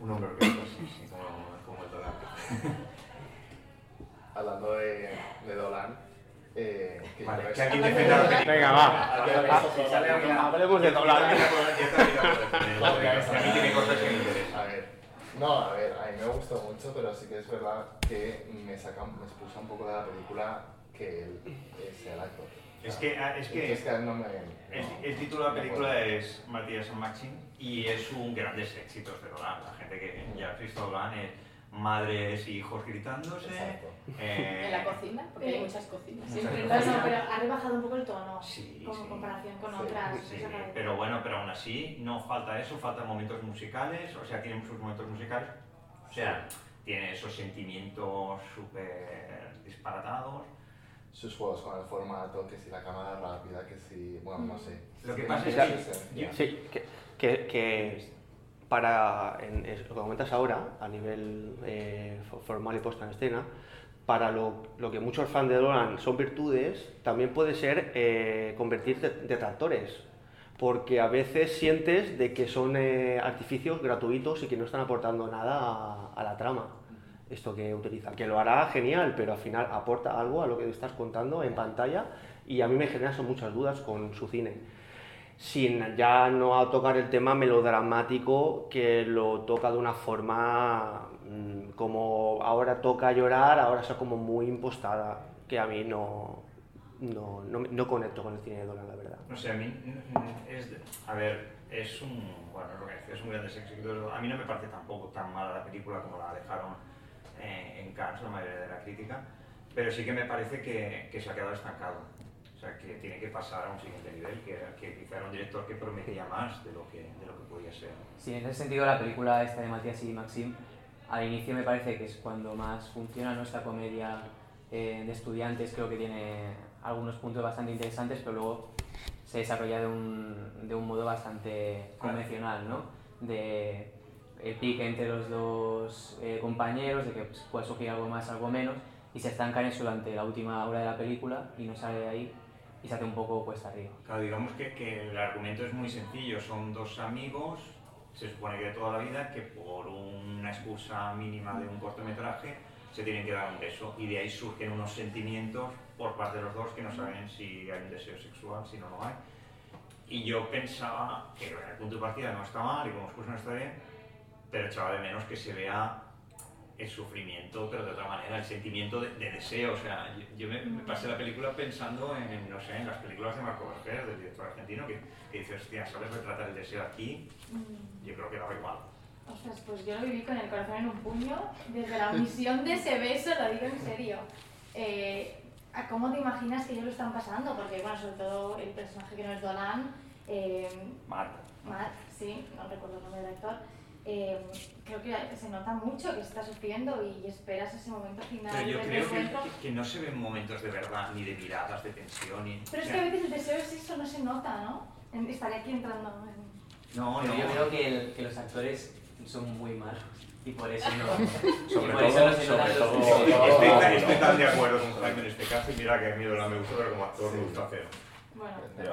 Un hombre orquesta, sí, sí, como, como el Dolan. Hablando de, de Dolan, eh, que Vale, que alguien defienda la película. Venga, va. Alberto, Si sale alguien a- Hablemos de Dolan. A mí tiene cosas que me interesan. A ver, no, a ver, a mí me gustó mucho, pero sí que es verdad que me saca, me expulsa un poco de la película que él eh, sea el actor. Es que, ah, es que, Es que no me... el, no, el título de la no película puedo. es Matías San Maxim y es un grandes éxitos de Dolan. La gente que ya ha visto Dolan es madres y hijos gritándose. Exacto. eh, En la cocina, porque hay Eh, muchas cocinas. muchas Siempre en No, la no, cocina. pero ha rebajado un poco el tono Sí, como sí. comparación con Sí, otras. Sí, pero bueno, pero aún así no falta eso, faltan momentos musicales, o sea, tienen sus momentos musicales, o sea, tiene esos sentimientos súper disparatados. Sus juegos con el formato, que si la cámara rápida, que si... Bueno, no sé. Lo que Sí, pasa es que-. Sí, que, que, que para, en, es- lo que comentas ahora, a nivel eh, fo- formal y puesta en escena, para lo, lo que muchos fans de Dolan son virtudes, también puede ser eh, convertir de- detractores. Porque a veces sientes de que son eh, artificios gratuitos y que no están aportando nada a, a la trama. Esto que utiliza, que lo hará genial, pero al final aporta algo a lo que estás contando en pantalla y a mí me genera son muchas dudas con su cine sin ya no a tocar el tema melodramático que lo toca de una forma mm, como ahora toca llorar, ahora está como muy impostada, que a mí no, no, no, no conecto con el cine de Dolan, la verdad. No sé, a mí mm, es, a ver, es un, bueno, lo que es un gran éxito. A mí no me parece tampoco tan mala la película como la dejaron eh, en Cannes, la mayoría de la crítica, pero sí que me parece que, que se ha quedado estancado. O sea, que tiene que pasar a un siguiente nivel, que, que quizá era un director que prometía más de lo que, de lo que podía ser. Sí, en ese sentido la película esta de Matías y Maxim, al inicio me parece que es cuando más funciona nuestra comedia eh, de estudiantes, creo que tiene algunos puntos bastante interesantes, pero luego se desarrolla de un, de un modo bastante convencional, ¿no? De el pique entre los dos eh, compañeros, de que pues, puede surgir algo más, algo menos, y se estanca en eso durante la última hora de la película y no sale de ahí y se hace un poco cuesta arriba. Claro, digamos que, que el argumento es muy sencillo, son dos amigos, se supone que de toda la vida, que por una excusa mínima de un cortometraje se tienen que dar un beso y de ahí surgen unos sentimientos por parte de los dos que no saben si hay un deseo sexual, si no lo hay. Y yo pensaba que el punto de partida no está mal y como excusa no está bien, pero echaba de menos que se vea el sufrimiento, pero de otra manera, el sentimiento de, de deseo. O sea, yo, yo me, me pasé la película pensando en, no sé, en las películas de Marco Vergés, del director argentino, que, que dice, hostia, ¿sabes retratar el deseo aquí? Mm. Yo creo que daba igual. Ostras, pues yo lo viví con el corazón en un puño, desde la omisión de ese beso, lo digo en serio. Eh, ¿a ¿Cómo te imaginas que ellos lo están pasando? Porque, bueno, sobre todo el personaje que no es Dolan, eh, Matt. Matt, sí, no recuerdo el nombre del actor, eh, creo que se nota mucho que está sufriendo y esperas ese momento final Pero yo creo que, que- no se ven momentos de verdad, ni de miradas, de tensión, ni... Pero es o que a veces el deseo es eso, no se nota, ¿no? En- Estaría aquí entrando en... no, no. yo creo que, el- que los actores son muy malos y por eso no. Sobre por eso todo- no se sobre todo-. Estoy, No, tan- no, estoy no. tan de acuerdo con Jaime en este caso y mira que a mí Dolan me gusta, pero como actor me Sí. gusta cero. Bueno, Pero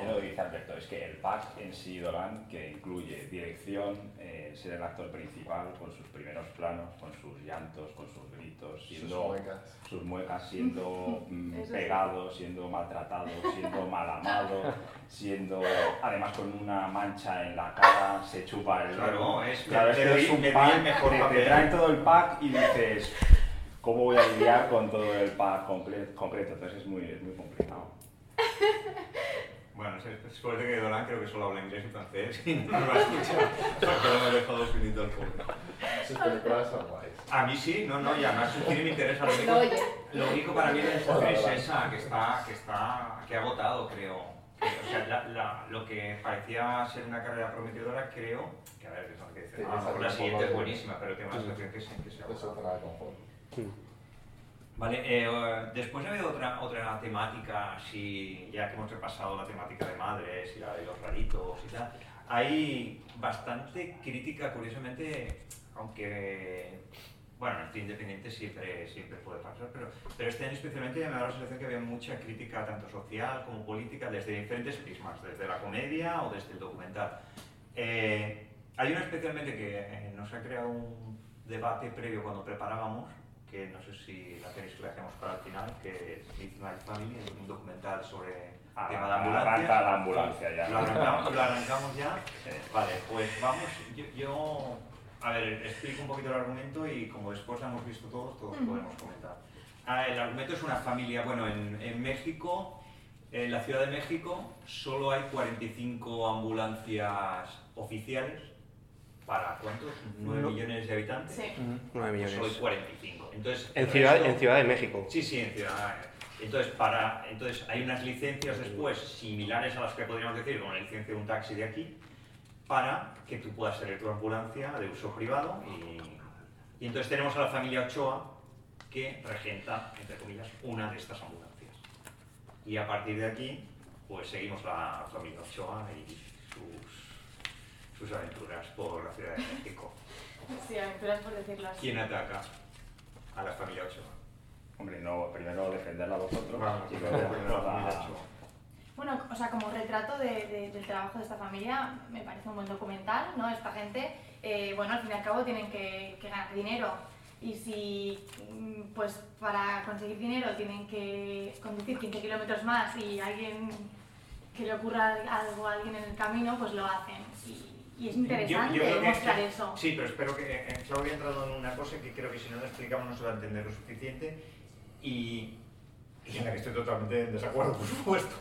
es lo que dice Alberto, es que el pack en sí, Dolan, que incluye dirección, eh, ser el actor principal con sus primeros planos, con sus llantos, con sus gritos, Sus siendo muecas. sus muecas, siendo mm, pegado, siendo maltratado, siendo mal amado, siendo además con una mancha en la cara, se chupa el Claro, es- Claro, es un pack, mejor te- traen todo el pack y dices, ¿cómo voy a lidiar con todo el pack concreto? Entonces es muy, es muy complicado. Bueno, de que Dolan creo que solo habla inglés y francés y no lo va a escuchar, porque no me he dejado finito el pobre. Sus películas son guays. A mí sí, no, no, y además su cine me interesa. Lo único, Lo lo único para mí de esta es esa, que está, que está, que ha agotado, creo. O sea, la- la- lo que parecía ser una carrera prometedora, creo, que a ver, que es lo que dicen, Sí, a lo mejor que la siguiente es buenísima, pero tengo la sensación que, se- que se ha agotado. zona de confort. Vale, eh, después ha habido otra, otra temática, así, ya que hemos repasado la temática de madres y la de los raritos y tal, hay bastante crítica, curiosamente, aunque, bueno, en independiente siempre, siempre puede pasar, pero, pero este año especialmente me dado la sensación que había mucha crítica, tanto social como política, desde diferentes prismas, desde la comedia o desde el documental. Eh, hay una especialmente que eh, nos ha creado un debate previo cuando preparábamos, que no sé si la queréis que la hacemos para el final, que es Midnight Family, un documental sobre Ah, tema de arranca ambulancias. la ambulancia ya. Lo arrancamos, lo arrancamos ya. Vale, pues vamos, yo, yo- a ver, explico un poquito el argumento y como después la hemos visto todos, todos podemos comentar. Ah, el argumento es una familia, bueno, en, en México En la Ciudad de México solo hay 45 ambulancias oficiales para ¿cuántos? ¿9 No. millones de habitantes? Sí. Nueve Pues solo hay millones. 45. Entonces, En Ciudad, resto- en Ciudad de México. Sí, sí, en Ciudad. Entonces, para, entonces hay unas licencias después similares a las que podríamos decir, como la licencia de un taxi de aquí, para que tú puedas tener tu ambulancia de uso privado. Y, y entonces tenemos a la familia Ochoa que regenta, entre comillas, una de estas ambulancias. Y a partir de aquí, pues seguimos la familia Ochoa y sus, sus aventuras por la Ciudad de México. Sí, aventuras por decirlo así. ¿Quién ataca a la familia Ochoa? Hombre, no, primero defenderla vosotros Vamos, y primero luego la familia a- Ochoa. Bueno, o sea, como retrato de- de- del trabajo de esta familia, me parece un buen documental, ¿no? Esta gente, eh, bueno, al fin y al cabo tienen que, que ganar dinero. Y si, mm, pues, para conseguir dinero tienen que conducir 15 kilómetros más y alguien que le ocurra algo a alguien en el camino, pues lo hacen. Y, es interesante Yo- yo creo que- mostrar que- eso. Sí, pero espero que eh, Claudia ha entrado en una cosa que creo que si no lo explicamos no se va a entender lo suficiente y, y en la que estoy totalmente en desacuerdo, por supuesto.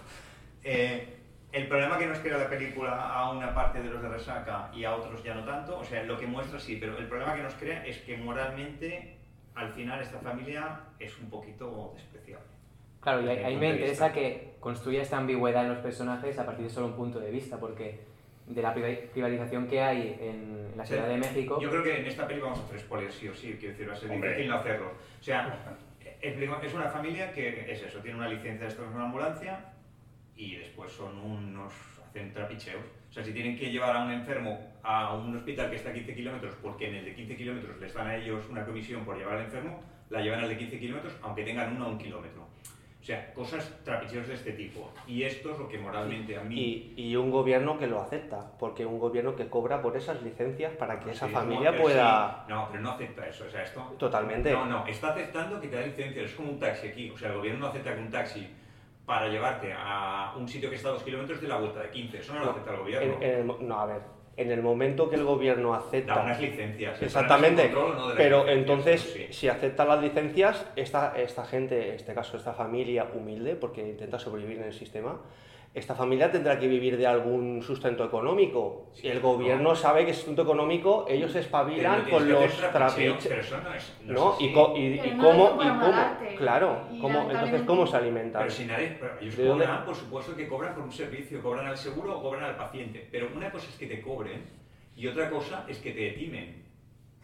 Eh, el problema que nos crea la película a una parte de los de resaca y a otros ya no tanto, o sea, lo que muestra sí, pero el problema que nos crea es que moralmente al final esta familia es un poquito despreciable. Claro, y ahí, me interesa que construya esta ambigüedad en los personajes a partir de solo un punto de vista, porque de la priva- privatización que hay en la Sí. Ciudad de México, Yo creo que en esta película vamos a hacer spoilers, sí o sí, quiero decir, va a ser Hombre. difícil no hacerlo. O sea, es una familia que es eso, tiene una licencia de esto en una ambulancia y después son unos, hacen trapicheos. O sea, si tienen que llevar a un enfermo a un hospital que está a 15 kilómetros, porque en el de 15 kilómetros les dan a ellos una comisión por llevar al enfermo, la llevan al de 15 kilómetros, aunque tengan uno a un kilómetro. O sea, cosas trapicheos de este tipo. Y esto es lo que moralmente a mí... Y, y un gobierno que lo acepta, porque un gobierno que cobra por esas licencias para que esa familia no, pueda... sí. no, pero no acepta eso. O sea, esto... Totalmente. No, no, está aceptando que te da licencia. Es como un taxi aquí. O sea, el gobierno no acepta que un taxi para llevarte a un sitio que está a dos kilómetros de la vuelta de 15. Eso no lo acepta el gobierno. En- en el mo- no, a ver, en el momento que el gobierno Da acepta... unas licencias. Exactamente, pero licencias, entonces sí. si acepta las licencias, esta, esta gente, en este caso esta familia humilde, porque intenta sobrevivir en el sistema, esta familia tendrá que vivir de algún sustento económico. Sí, y el gobierno no. sabe que sustento económico, ellos se espabilan con los trapiches. Pero eso no es. No Y, co- y, Pero y no cómo, y cómo, claro, Y cómo, entonces cómo se alimentan. Pero si nadie, ellos ¿De dónde? cobran, por supuesto que cobran por un servicio, cobran al seguro o cobran al paciente. Pero una cosa es que te cobren y otra cosa es que te etimen.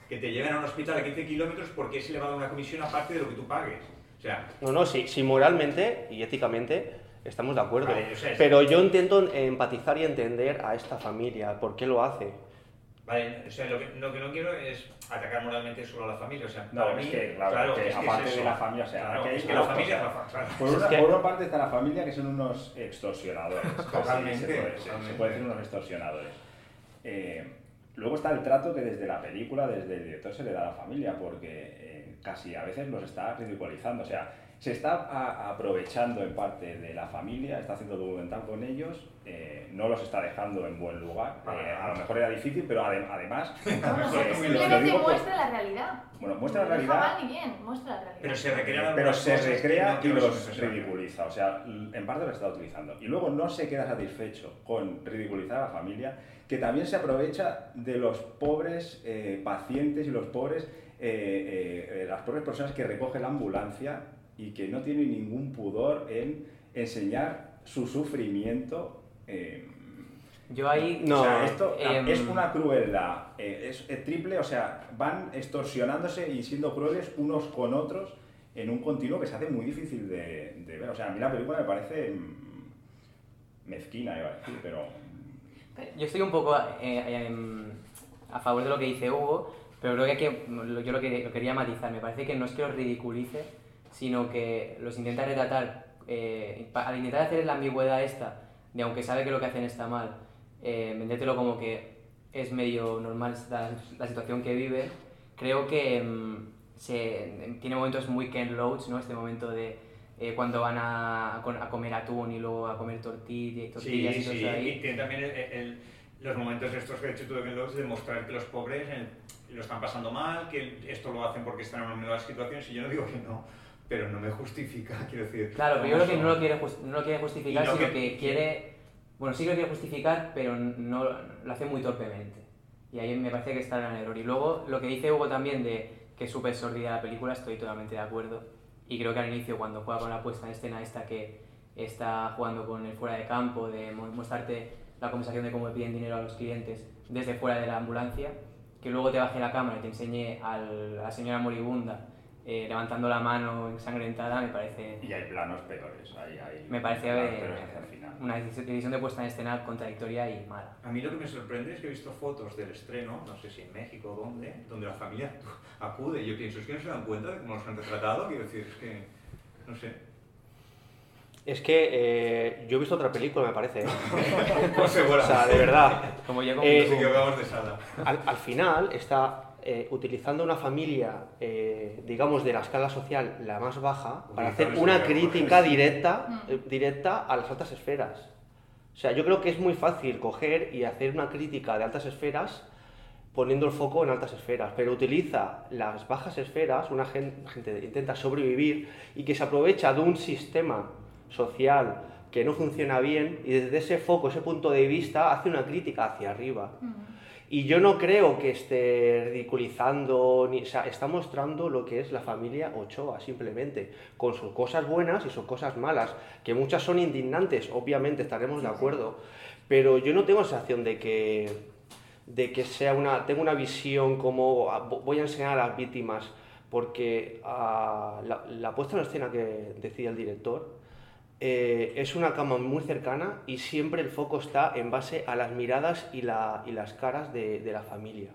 Que te lleven a un hospital a 15 kilómetros porque es elevado una comisión aparte de lo que tú pagues. O sea, No, no, sí, sí, moralmente y éticamente estamos de acuerdo. Vale, o sea, es- pero yo intento empatizar y entender a esta familia, por qué lo hace. Vale, o sea, lo que, lo que no quiero es atacar moralmente solo a la familia, o sea, No, para es mí, que, claro, que es que aparte es de la familia, o sea, Claro, hay es que la familia claro. Por Es una, que- por una parte está la familia que son unos extorsionadores. Totalmente, se, puede, se- se totalmente. puede decir unos extorsionadores. Eh, luego está el trato que desde la película, desde el director se le da a la familia, porque eh, casi a veces los está ridiculizando. O sea, se está a- aprovechando en parte de la familia, está haciendo documental con ellos, eh, no los está dejando en buen lugar. Eh, a lo mejor era difícil, pero ade- además... Eh, simplemente digo por- muestra la realidad. bueno, muestra la No deja realidad mal ni bien, muestra la realidad. Pero se recrean pero se recrea no y los ridiculiza, o sea, en parte lo está utilizando. Y luego no se queda satisfecho con ridiculizar a la familia, que también se aprovecha de los pobres eh, pacientes y los pobres, eh, eh, eh, las pobres personas que recoge la ambulancia y que no tienen ningún pudor en enseñar su sufrimiento. eh, yo ahí... No, o sea, esto em, es una crueldad, eh, es, es triple, o sea, van extorsionándose y siendo crueles unos con otros en un continuo que se hace muy difícil de, de ver. O sea, a mí la película me parece mm, mezquina, iba a decir, pero... Yo estoy un poco eh, em, a favor de lo que dice Hugo, pero creo que, lo- yo lo, que, lo quería matizar. Me parece que no es que los ridiculice, sino que los intenta retratar, eh, al intentar hacer la ambigüedad esta, de aunque sabe que lo que hacen está mal, eh, vendértelo como que es medio normal la, la situación que vive, creo que em, se, tiene momentos muy Ken Loach, ¿no? Este momento de eh, cuando van a, a comer atún y luego a comer tortilla, Sí, tortillas y sí, cosas ahí. y tiene también el- el- los momentos estos que he hecho tú de Loach de mostrar que los pobres eh, lo están pasando mal, que esto lo hacen porque están en una mala situación, si yo no digo que no, pero no me justifica, quiero decir... Claro, pero yo creo que no lo quiere, no lo quiere justificar, no sino que- que quiere... Bueno, sí que lo quiere justificar, pero no lo hace muy torpemente. Y ahí me parece que está en el error. Y luego, lo que dice Hugo también de que es súper sordida la película, estoy totalmente de acuerdo. Y creo que al inicio, cuando juega con la puesta en escena esta que está jugando con el fuera de campo, de mo- mostrarte la conversación de cómo le piden dinero a los clientes desde fuera de la ambulancia, que luego te baje la cámara y te enseñe al- a la señora moribunda eh, levantando la mano ensangrentada, me parece Y hay planos peores. Hay, hay Me parece planos eh, una decisión de puesta en escena contradictoria y mala. A mí lo que me sorprende es que he visto fotos del estreno, no sé si en México o dónde, donde la familia acude y yo pienso, es que no se dan cuenta de cómo los han retratado, quiero decir, es que, no sé. Es que eh, yo he visto otra película, me parece. ¿eh? Pues. O sea, de verdad. Como yo con Eh, Nos equivocamos de sala. Al, al final está eh, utilizando una familia, eh, digamos, de la escala social la más baja para hacer una crítica directa, Mm. eh, directa a las altas esferas. O sea, yo creo que es muy fácil coger y hacer una crítica de altas esferas poniendo el foco en altas esferas, pero utiliza las bajas esferas, una gen- gente que intenta sobrevivir y que se aprovecha de un sistema social que no funciona bien y desde ese foco, ese punto de vista, hace una crítica hacia arriba. Y yo no creo que esté ridiculizando, ni, o sea, está mostrando lo que es la familia Ochoa, simplemente, con sus cosas buenas y sus cosas malas, que muchas son indignantes, obviamente estaremos de acuerdo, pero yo no tengo sensación de que, de que sea una, tengo una visión como ah, vo- voy a enseñar a las víctimas, porque ah, la, la puesta en escena que decía el director, eh, es una cama muy cercana y siempre el foco está en base a las miradas y, la- y las caras de, de la familia.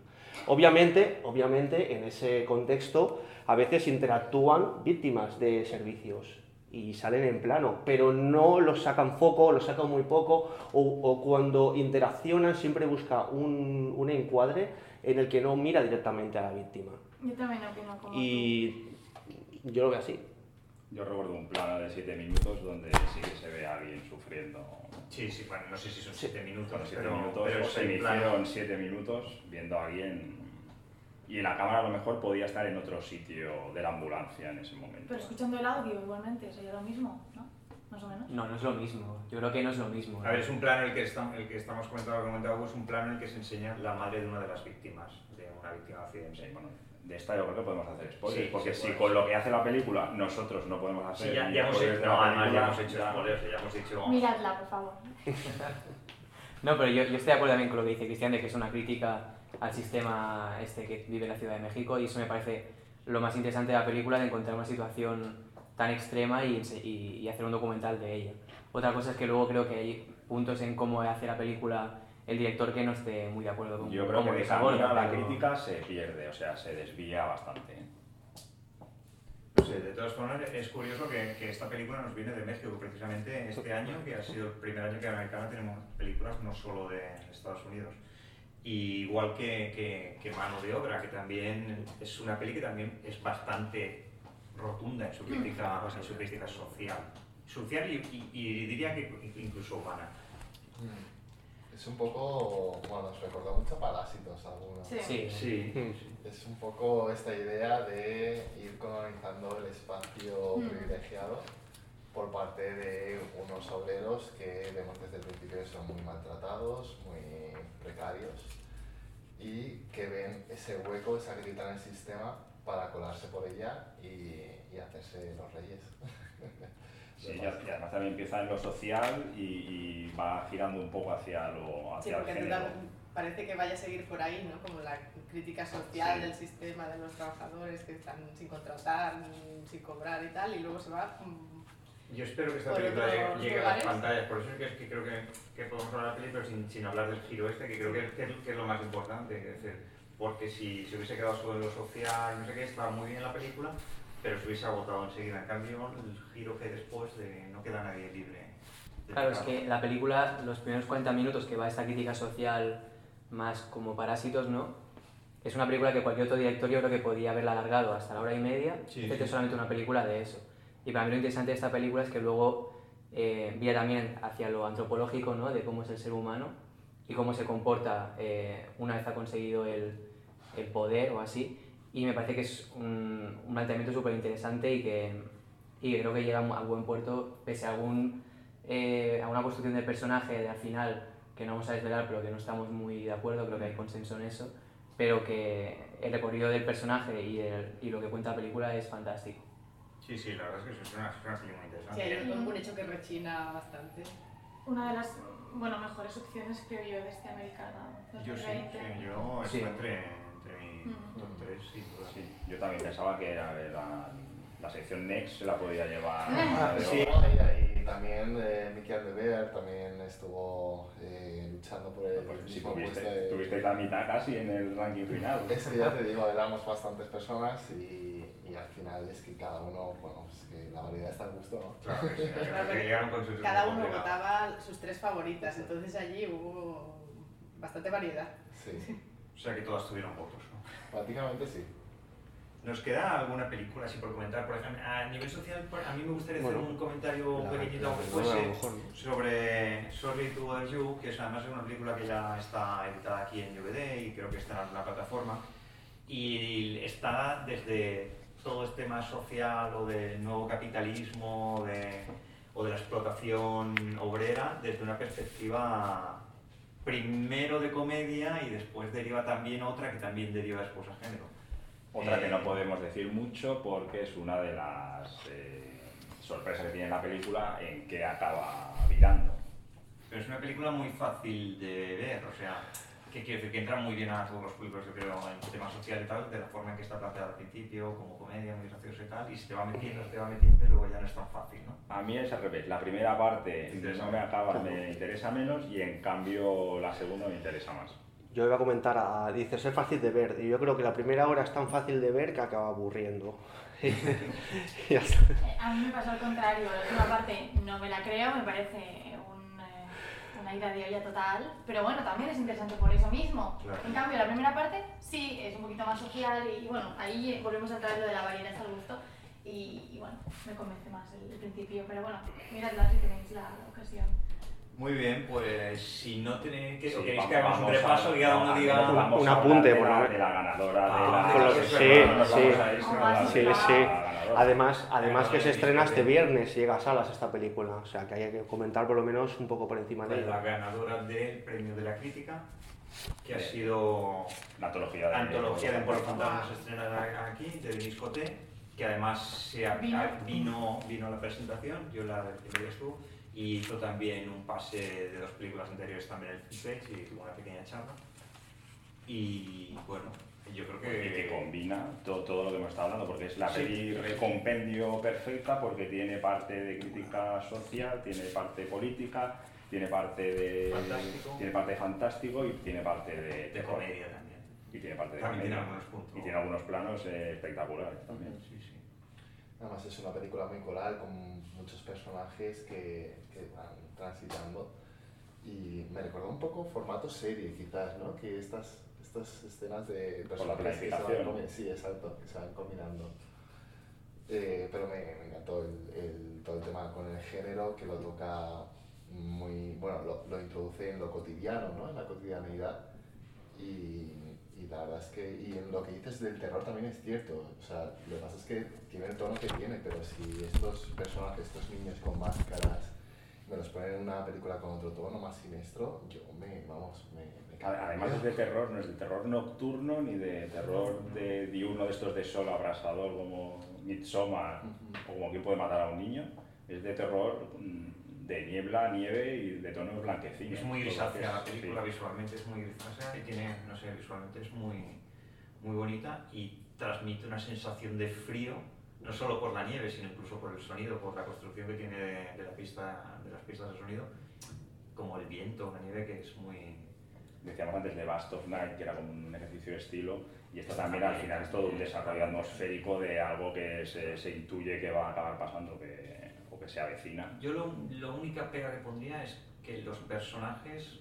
Obviamente, obviamente, en ese contexto, a veces interactúan víctimas de servicios y salen en plano, pero no los sacan foco, los sacan muy poco, o, o cuando interaccionan siempre busca un, un encuadre en el que no mira directamente a la víctima. Yo también opino como Y yo lo veo así. Yo recuerdo un plano de 7 minutos donde sí que se ve a alguien sufriendo. Sí, sí, bueno, no sé si son Sí. 7 minutos, 7 pero, minutos, pero o se hicieron 7 minutos viendo a alguien. Y en la cámara a lo mejor podía estar en otro sitio de la ambulancia en ese momento. Pero escuchando el audio igualmente sería lo mismo, ¿no? Más o menos. No, no es lo mismo. Yo creo que no es lo mismo. A ver, es un plano el que, está- el que estamos comentando, es un plano en el que se enseña la madre de una de las víctimas, de una víctima de accidente. Sí, bueno, de esta yo creo que podemos hacer spoilers, Sí, porque sí, si con lo que hace la película nosotros no podemos hacer Sí, ya, ya hemos hecho, no, además ya película, hemos hecho spoilers, ya hemos dicho... Miradla, por favor. No, pero yo, yo estoy de acuerdo también con lo que dice Cristian, de que es una crítica al sistema este que vive la Ciudad de México y eso me parece lo más interesante de la película, de encontrar una situación tan extrema y, y- y hacer un documental de ella. Otra cosa es que luego creo que hay puntos en cómo hace la película el director que no esté muy de acuerdo con Yo creo que de camino la pero- crítica se pierde, o sea, se desvía bastante. No sé, de todas formas es curioso que, que esta película nos viene de México, precisamente este año, que ha sido el primer año que en Americana tenemos películas no solo de Estados Unidos. Y igual que, que, que Mano de Obra, que también es una peli que también es bastante rotunda en su crítica, en su crítica social. Social y, y- y diría que incluso humana. Es un poco, bueno, nos recuerda mucho a Parásitos algunos. Sí. Sí, Sí. Es un poco esta idea de ir colonizando el espacio Mm. privilegiado por parte de unos obreros que vemos desde el principio que son muy maltratados, muy precarios y que ven ese hueco, esa grieta en el sistema para colarse por ella y, y hacerse los reyes. Sí, y además también empieza en lo social y, y va girando un poco hacia lo Sí, hacia el porque tú género. parece que vaya a seguir por ahí, ¿no? Como la crítica social Sí. del sistema de los trabajadores que están sin contratar, sin cobrar y tal, y luego se va... mm, Yo espero que esta película llegue, a las pantallas, por eso es que, que creo que, que podemos hablar de la película sin, sin hablar del giro este, que creo que, que- que es lo más importante. Es decir, porque si se hubiese quedado solo en lo social, no sé qué, estaba muy bien la película, pero se hubiese agotado enseguida. En cambio, el giro que después de no queda nadie libre. Claro, es que la película, los primeros 40 minutos que va esta crítica social más como parásitos, ¿no? Es una película que cualquier otro director yo creo que podía haberla alargado hasta la hora y media, Sí, hacerte sí. solamente una película de eso. Y para mí lo interesante de esta película es que luego eh, vía también hacia lo antropológico, ¿no? De cómo es el ser humano y cómo se comporta eh, una vez ha conseguido el, el poder o así. Y me parece que es un, un planteamiento súper interesante y que, y creo que llega a buen puerto pese a, algún, eh, a una construcción del personaje de al final que no vamos a desvelar pero que no estamos muy de acuerdo, creo que hay consenso en eso, pero que el recorrido del personaje y, el, y lo que cuenta la película es fantástico. Sí, sí, la verdad es que es una, es una muy Sí, interesante. hay un, un hecho que rechina bastante. Una de las bueno, mejores opciones, creo yo, de este americano. Yo sí, 2020. sí, yo Sí. estoy entre, entre mi Mm. top 3, sin duda. Sí, yo también pensaba que era la, la sección Next se la podía llevar. Ah, a Sí, y también eh, Miquel de Beer también estuvo eh, luchando por el Pues si mismo puesto tuviste, de- tuviste la mitad casi en el ranking final. Es que ya te digo, éramos bastantes personas y, y al final es que cada uno, bueno, pues que la variedad está al gusto, ¿no? Claro, que sí, creo que llegaron con sus Cada uno votaba sus tres favoritas, entonces allí hubo bastante variedad. Sí, O sea que todas tuvieron votos, ¿no? prácticamente sí. ¿Nos queda alguna película así por comentar? Por ejemplo, a nivel social, a mí me gustaría Bueno, hacer un comentario la- pequeñito, la aunque fuese, mejor, ¿no? sobre Sorry to Bother You, que es además es una película que ya está editada aquí en DVD y creo que está en alguna plataforma. Y está desde todo este tema social o del nuevo capitalismo de- o de la explotación obrera desde una perspectiva primero de comedia y después deriva también otra que también deriva después a género. Otra que Eh, no podemos decir mucho porque es una de las eh, sorpresas que tiene la película en que acaba virando. Pero es una película muy fácil de ver, o sea, que quiero decir que entra muy bien a todos los públicos, yo creo, en tema social y tal, de la forma en que está planteada al principio, como comedia, muy graciosa y tal, y se te va metiendo, se te va metiendo y luego ya no es tan fácil, ¿no? A mí es al revés. La primera parte Interesa no me acaba, me interesa menos y en cambio la segunda me interesa más. Yo iba a comentar, a, dices, es fácil de ver. Y yo creo que la primera hora es tan fácil de ver que acaba aburriendo. A mí me pasó al contrario, la última parte no me la creo, me parece una ida de olla total, pero bueno, también es interesante por eso mismo. Claro. En cambio, la primera parte sí es un poquito más social y, bueno, ahí volvemos a entrar en lo de la variedad al gusto y, y, bueno, me convence más el, el principio, pero bueno, miradla si tenéis la, la ocasión. Muy bien, pues si no tenéis que, Sí, queréis que hagamos un repaso y cada uno no, diga... Un apunte, de por lo menos. de la ganadora de Ah, la... sí, sí. Sí. Además, además que se estrena este viernes, llega a salas esta película. O sea que hay que comentar por lo menos un poco por encima de Pues la ella. ganadora del premio de la crítica, que ha sido La antología de... antología de Pueblo Fantasma Wow. se estrena aquí, de Denis Coté, que además se ha- Vino. vino, vino a la presentación, yo la que estuvo, y hizo también un pase de dos películas anteriores también el Fitch y tuvo una pequeña charla. Y bueno, yo creo y que que... combina todo, todo lo que hemos estado hablando, porque es la Sí. peli recompendio perfecta, porque tiene parte de crítica social, tiene parte política, tiene parte de Fantástico. tiene parte de fantástico y tiene parte de, de comedia también. Y tiene parte de También tiene comedia. algunos puntos. Y tiene algunos planos eh, espectaculares también. Sí, sí. Además es una película muy coral con muchos personajes que, que van transitando y me recordó un poco formato serie quizás, ¿no? Que estas, estas escenas de personajes que se van sí, exacto, que se van combinando. Eh, pero me, me encantó el, el- todo el tema con el género que lo toca muy, bueno, lo, lo introduce en lo cotidiano, ¿no? En la cotidianeidad y, y la verdad es que, y en lo que dices del terror también es cierto, o sea, lo que pasa es que tiene el tono que tiene, pero si estos personajes, estos niños con máscaras, me los ponen en una película con otro tono más siniestro, yo me, vamos, Además es de terror, no es de terror nocturno ni de terror de diurno de estos de sol abrasador como Midsommar o como quien puede matar a un niño. Es de terror mm, de niebla, nieve y de tonos blanquecinos. Es muy grisácea la película, sí. visualmente es muy grisácea y tiene, no sé, visualmente es muy, muy bonita y transmite una sensación de frío, no solo por la nieve, sino incluso por el sonido, por la construcción que tiene de, de la pista, de las pistas de sonido, como el viento, la nieve que es muy... Decíamos antes de Bast of Night, que era como un ejercicio de estilo, y esto también al final es todo un desarrollo atmosférico de algo que se, se intuye que va a acabar pasando que, o que se avecina. Yo lo, lo única pega que pondría es que los personajes,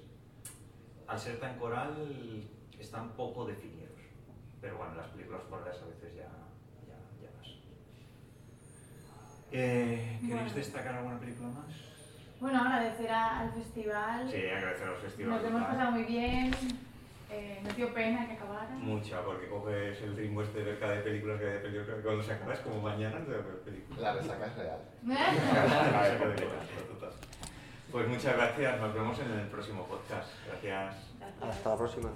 al ser tan coral, están poco definidos. Pero bueno, las películas corales a veces ya, ya, ya más. Eh, ¿Queréis Bueno. destacar alguna película más? Bueno, agradecer a- al festival. Sí, agradecer a los festivales. Nos hemos pasado muy bien. Eh, ¿No dio pena que acabara? Mucha, porque coges el ritmo este de cada película que hay de película, cuando se acaba es como mañana de ver película. La resaca es real. La resaca de películas, total. Pues muchas gracias, nos vemos en el próximo podcast. Gracias. Gracias. Hasta la próxima.